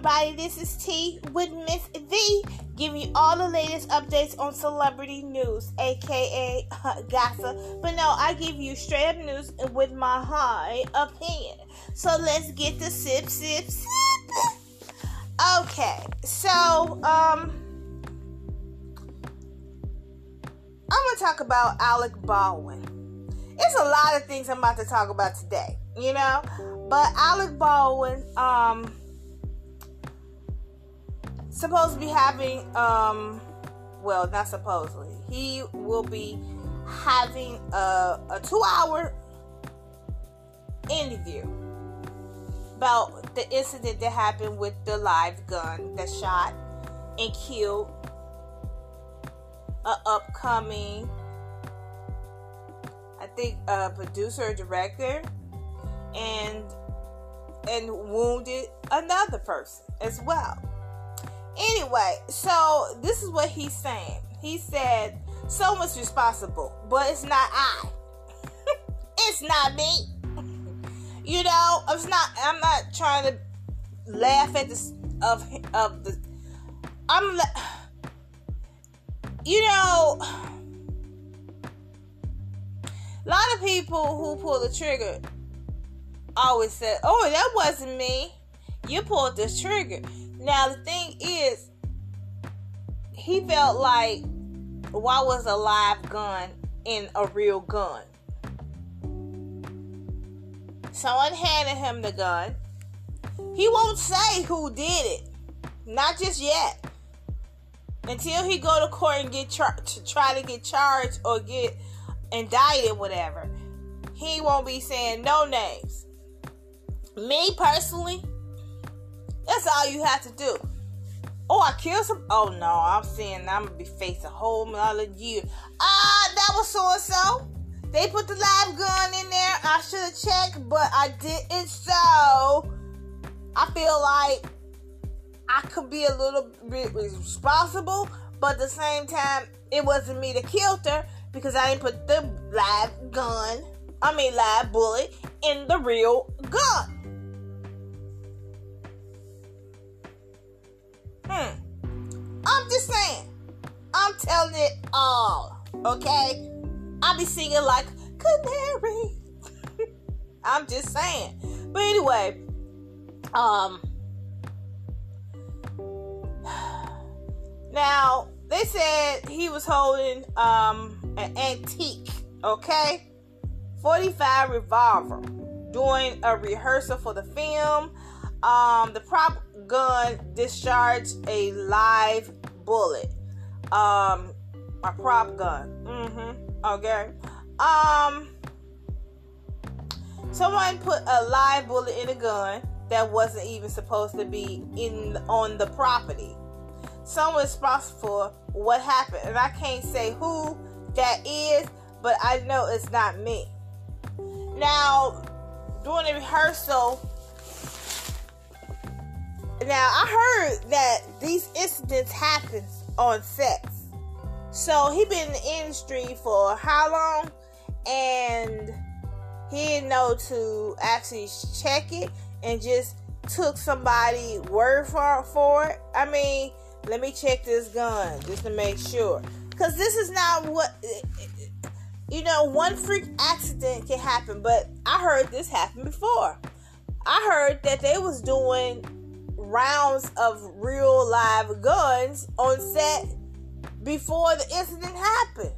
everybody. This is Tea with Miss V, giving you all the latest updates on celebrity news, aka uh, gossip. But no, I give you straight up news with my high opinion. So let's get the sip, sip, sip. Okay, so um, I'm gonna talk about Alec Baldwin. It's a lot of things I'm about to talk about today, you know. But Alec Baldwin, um, supposed to be having, um, well, not supposedly, he will be having a, a two hour interview about the incident that happened with the live gun that shot and killed a upcoming I think a producer or director and and wounded another person as well. Anyway, so this is what he's saying. He said, someone's responsible, but it's not I. it's not me. you know, it's not I'm not trying to laugh at this of of the I'm you know a lot of people who pull the trigger always said, "Oh, that wasn't me. You pulled the trigger." Now the thing is, he felt like why was a live gun in a real gun? Someone handed him the gun. He won't say who did it. Not just yet. Until he go to court and get char- to try to get charged or get indicted, whatever. He won't be saying no names. Me personally, that's all you have to do. Oh, I killed some. Oh no, I'm saying I'm gonna be facing a whole other year. Ah, uh, that was so and so. They put the live gun in there. I should have checked, but I didn't. So I feel like I could be a little bit responsible, but at the same time, it wasn't me that killed her because I didn't put the live gun, I mean live bullet, in the real gun. Hmm. I'm just saying. I'm telling it all. Okay? I'll be singing like canary. I'm just saying. But anyway, um now they said he was holding um an antique, okay? 45 revolver during a rehearsal for the film. Um, the prop gun discharged a live bullet. Um, a prop gun. Mm-hmm. Okay. Um, someone put a live bullet in a gun that wasn't even supposed to be in on the property. Someone responsible for what happened, and I can't say who that is, but I know it's not me. Now, during the rehearsal, now I heard that these incidents happen on sets. So he been in the industry for how long? And he didn't know to actually check it and just took somebody word for for it. I mean, let me check this gun just to make sure. Because this is not what. You know, one freak accident can happen, but I heard this happen before. I heard that they was doing rounds of real live guns on set before the incident happened.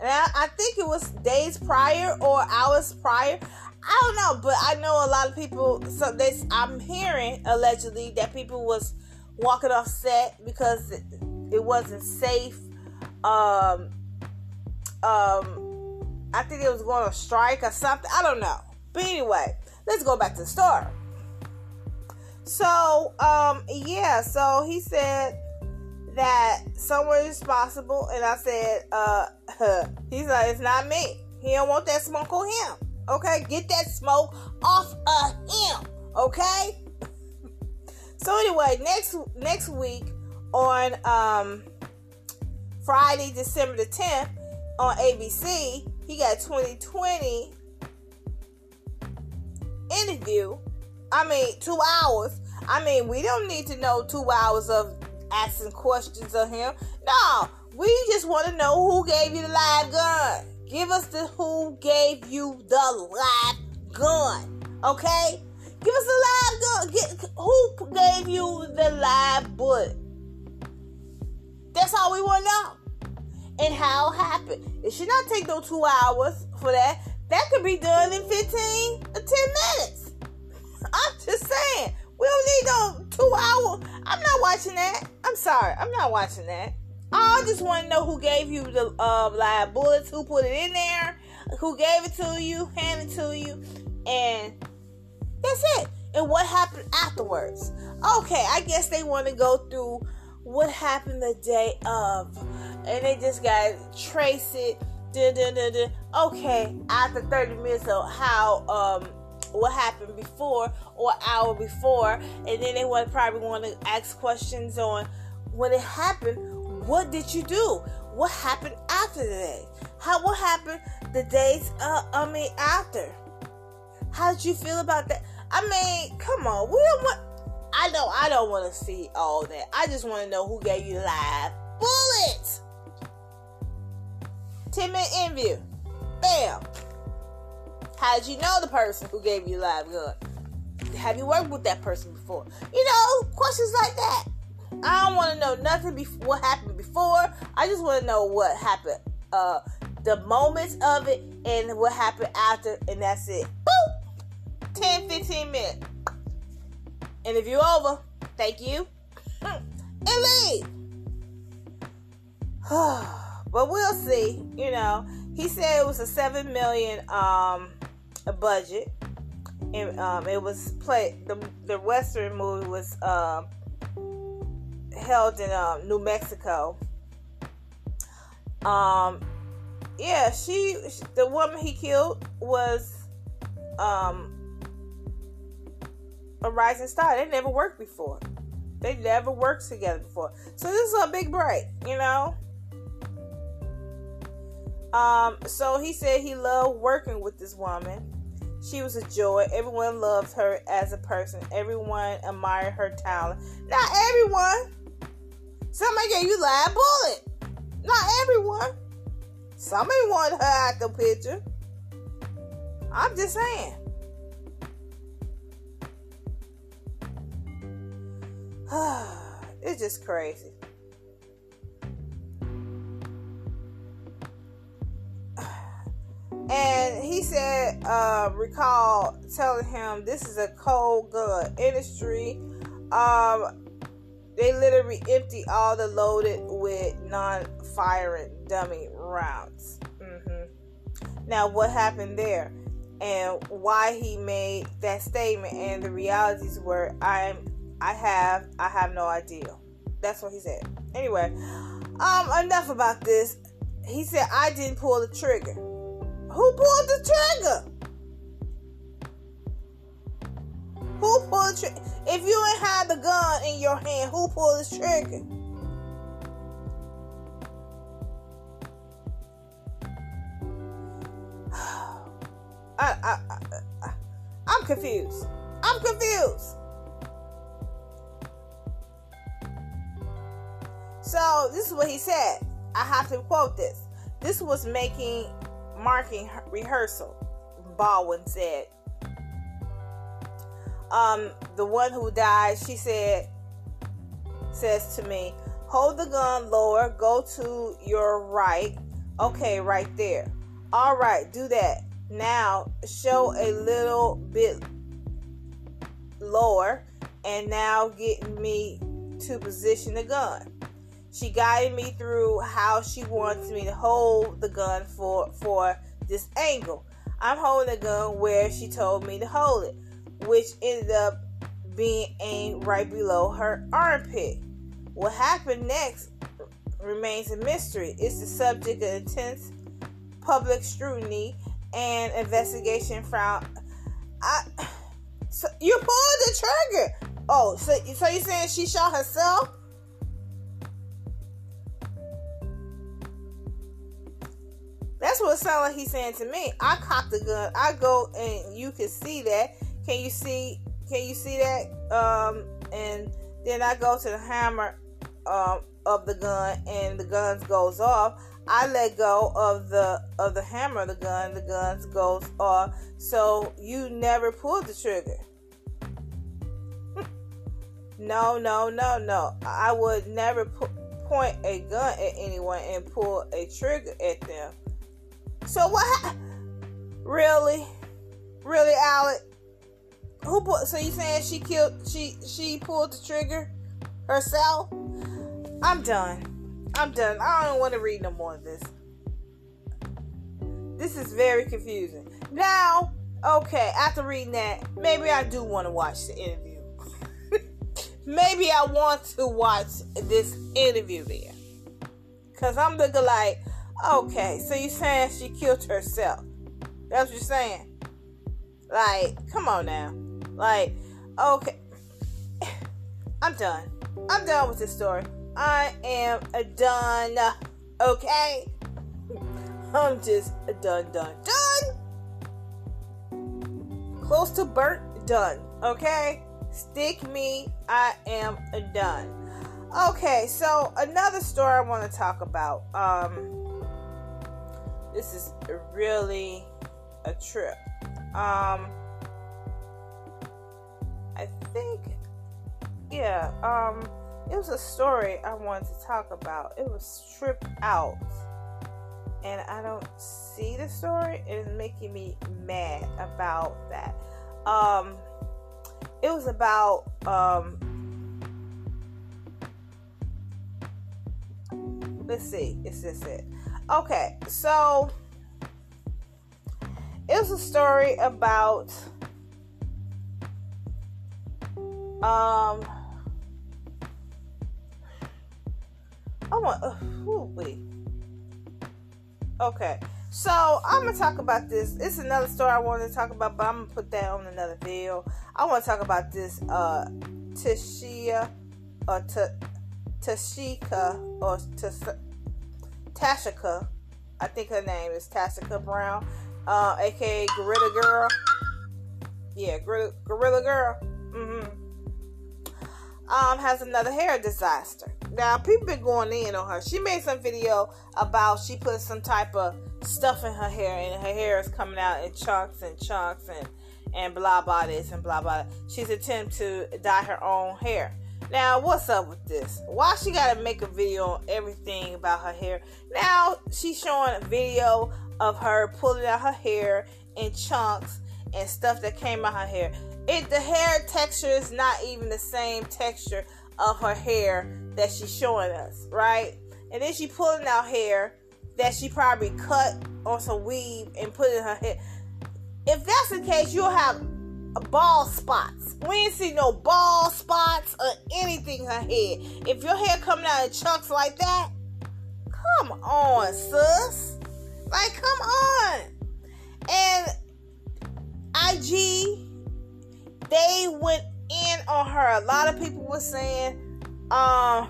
And I, I, think it was days prior or hours prior. I don't know, but I know a lot of people. So this, I'm hearing allegedly that people was walking off set because it, wasn't safe um, um, I think it was going on strike or something. I don't know. But anyway, let's go back to the story. So, um, yeah, so he said that someone is responsible, and I said, uh, he's like, it's not me. He don't want that smoke on him. Okay, get that smoke off of him. Okay. so anyway, next next week on um Friday, December the 10th on ABC, he got 2020 interview. I mean, two hours. I mean, we don't need to know two hours of asking questions of him. No, we just want to know who gave you the live gun. Give us the who gave you the live gun. Okay? Give us the live gun. Get, who gave you the live bullet? That's all we want to know. And how it happened. It should not take no two hours for that. That could be done in 15 or 10 minutes. I'm just saying. We don't need no two hour. I'm not watching that. I'm sorry. I'm not watching that. I just want to know who gave you the uh, live bullets, who put it in there, who gave it to you, handed it to you, and that's it. And what happened afterwards? Okay, I guess they want to go through what happened the day of, and they just got trace it. Dun, dun, dun, okay, after 30 minutes of how um what happened before or hour before, and then they would probably want to ask questions on when it happened. What did you do? What happened after the day? How what happened the days? Uh, I mean after. How did you feel about that? I mean, come on, we don't want. I know I don't want to see all that. I just want to know who gave you live bullets. Ten minute interview. Bam. How did you know the person who gave you live gun? Have you worked with that person before? You know, questions like that. I don't want to know nothing before what happened before. I just want to know what happened, uh, the moments of it, and what happened after, and that's it. Boop! 10, 15 minutes. You're over, thank you. And leave. but we'll see. You know, he said it was a seven million um a budget. And um, it was played. The the western movie was um, held in um, New Mexico. Um, yeah, she, the woman he killed was um a rising star. They never worked before. They never worked together before. So this is a big break, you know. Um, so he said he loved working with this woman. She was a joy. Everyone loved her as a person. Everyone admired her talent. Not everyone. Somebody gave you live bullet. Not everyone. Somebody wanted her out the picture. I'm just saying. it's just crazy. And he said, uh, recall telling him this is a cold gun industry. Um, they literally empty all the loaded with non-firing dummy rounds. Mm-hmm. Now, what happened there, and why he made that statement, and the realities were, I'm, I have, I have no idea. That's what he said. Anyway, um, enough about this. He said I didn't pull the trigger. Who pulled the trigger? Who pulled the trigger? If you ain't had the gun in your hand, who pulled the trigger? I, I, I, I'm confused. I'm confused. So this is what he said. I have to quote this. This was making marking rehearsal, Baldwin said. Um, the one who died, she said, says to me, hold the gun lower, go to your right. Okay, right there. All right, do that. Now show a little bit lower, and now get me to position the gun. She guided me through how she wants me to hold the gun for for this angle. I'm holding the gun where she told me to hold it, which ended up being aimed right below her armpit. What happened next remains a mystery. It's the subject of intense public scrutiny and investigation from I so you pulled the trigger. Oh, so so you saying she shot herself? That's what it sounds like he's saying to me. I cock the gun. I go and you can see that. Can you see Can you see that? Um, and then I go to the hammer um, of the gun, and the guns goes off. I let go of the of the hammer of the gun. The guns goes off. So you never pulled the trigger. no, no, no, no. I would never pu- point a gun at anyone and pull a trigger at them. So what? Ha- really, really, Alec? Who? Put, so you saying she killed? She she pulled the trigger herself? I'm done. I'm done. I don't want to read no more of this. This is very confusing. Now, okay, after reading that, maybe I do want to watch the interview. maybe I want to watch this interview there. Cause I'm looking like, okay, so you're saying she killed herself. That's what you're saying. Like, come on now. Like, okay. I'm done. I'm done with this story. I am done. Okay? I'm just done, done, done. Close to burnt, done. Okay? Stick me. I am done. Okay, so another story I want to talk about. Um, this is really a trip. Um, I think, yeah. Um, it was a story I wanted to talk about. It was Trip Out. And I don't see the story. It's making me mad about that. Um, it was about um, let's see, is this it? Okay, so it's a story about um I want. Uh, wait. Okay, so I'm gonna talk about this. It's another story I wanted to talk about, but I'm gonna put that on another video. I want to talk about this uh Tashia or T- Tashika or T- Tashika. I think her name is Tashika Brown, uh, aka Gorilla Girl. Yeah, Gorilla, Girl. Mm-hmm. Um, has another hair disaster. Now people been going in on her. She made some video about she put some type of stuff in her hair and her hair is coming out in chunks and chunks and and blah blah this and blah blah. She's attempting to dye her own hair. Now, what's up with this? Why she gotta make a video on everything about her hair? Now she's showing a video of her pulling out her hair in chunks and stuff that came out her hair. It the hair texture is not even the same texture of her hair that she's showing us, right? And then she pulling out hair that she probably cut on some weave and put in her hair. If that's the case, you'll have bald spots. We ain't see no bald spots or anything in her head. If your hair coming out in chunks like that, come on, sis. Like, come on. And IG, they went in on her. A lot of people were saying, um,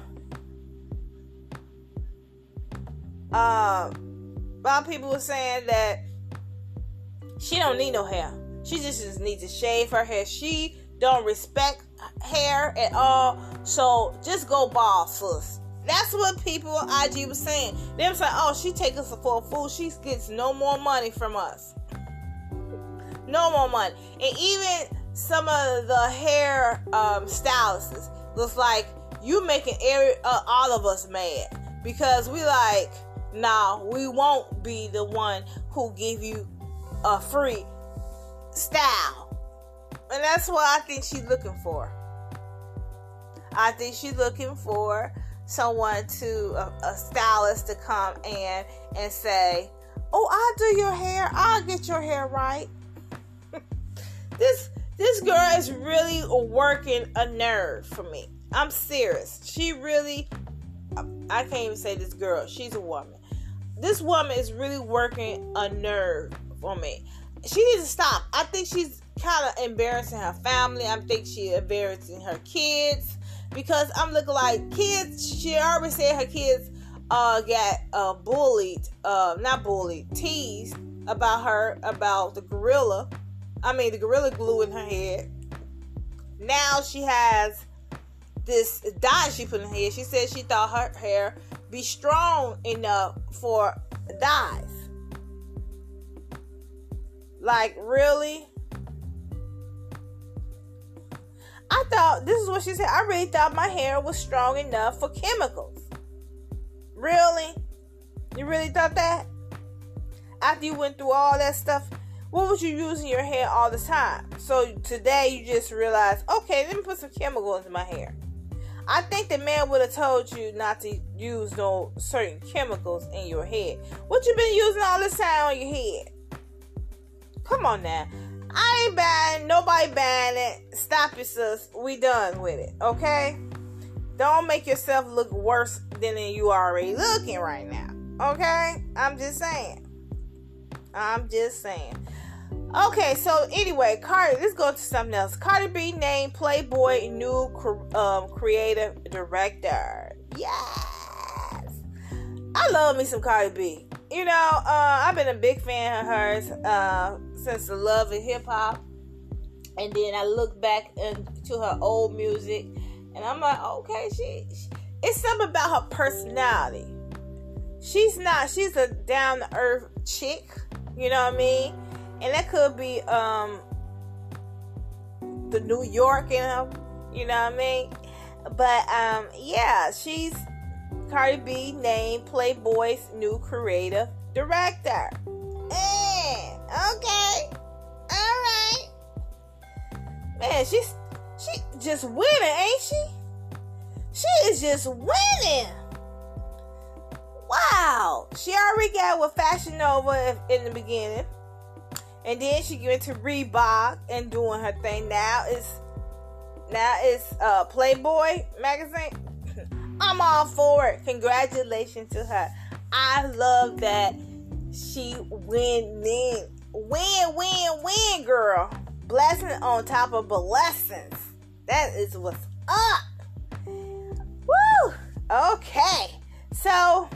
uh, a lot of people were saying that she don't need no hair. She just, needs to shave her hair. She don't respect hair at all. So just go bald, sis. That's what people on IG was saying. They was like, "Oh, she take us for a fool. She gets no more money from us. No more money." And even some of the hair um, stylists looks like you making every, uh, all of us mad because we like, nah, we won't be the one who give you a free style, and that's what I think she's looking for. I think she's looking for someone to a, a stylist to come in and say, "Oh, I'll do your hair. I'll get your hair right." this this girl is really working a nerve for me. I'm serious. She really, I can't even say this girl. She's a woman. This woman is really working a nerve for me. She needs to stop. I think she's kind of embarrassing her family. I think she's embarrassing her kids because I'm looking like kids. She already said her kids uh got uh bullied, uh not bullied, teased about her about the gorilla. I mean the gorilla glue in her head. now she has this dye she put in her hair. She said she thought her hair be strong enough for dyes. Like, really? I thought, this is what she said, I really thought my hair was strong enough for chemicals. Really? You really thought that? After you went through all that stuff, what was you using your hair all the time? So today you just realized, okay, let me put some chemicals in my hair. I think the man would have told you not to use no certain chemicals in your head. What you been using all this time on your head? Come on now. I ain't buying, nobody buying it. Stop it, sis. We done with it, okay? Don't make yourself look worse than you already looking right now. Okay? I'm just saying. I'm just saying. Okay, so anyway, Cardi, let's go to something else. Cardi B named Playboy new um, creative director. Yes, I love me some Cardi B. You know, uh, I've been a big fan of hers uh, since the love of hip hop, and then I look back into her old music, and I'm like, okay, she, she it's something about her personality. She's not. She's a down to earth chick. You know what I mean? and that could be um the New York you know, you know what I mean? But um yeah, she's Cardi B named Playboy's new creative director. Eh, okay. Alright. Man, she's she just winning, ain't she? She is just winning. Wow. She already got with Fashion Nova in the beginning. And then she went to Reebok and doing her thing. Now it's now it's uh, Playboy magazine. I'm all for it. Congratulations to her. I love that she winning. Win, win, win, girl. Blessing on top of blessings. That is what's up. Woo! Okay. So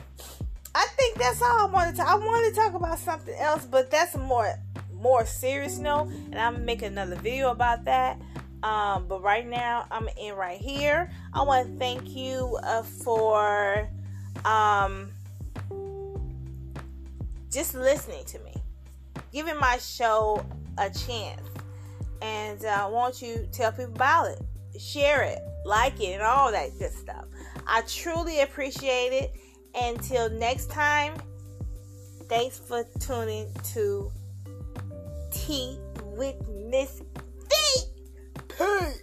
I think that's all I wanted to I wanted to talk about something else, but that's more more serious note, and I'm gonna make another video about that. Um, but right now, I'm in right here. I want to thank you uh, for um, just listening to me, giving my show a chance, and uh, I want you tell people about it, share it, like it, and all that good stuff. I truly appreciate it. Until next time, thanks for tuning to Tea with Miss V. Peace.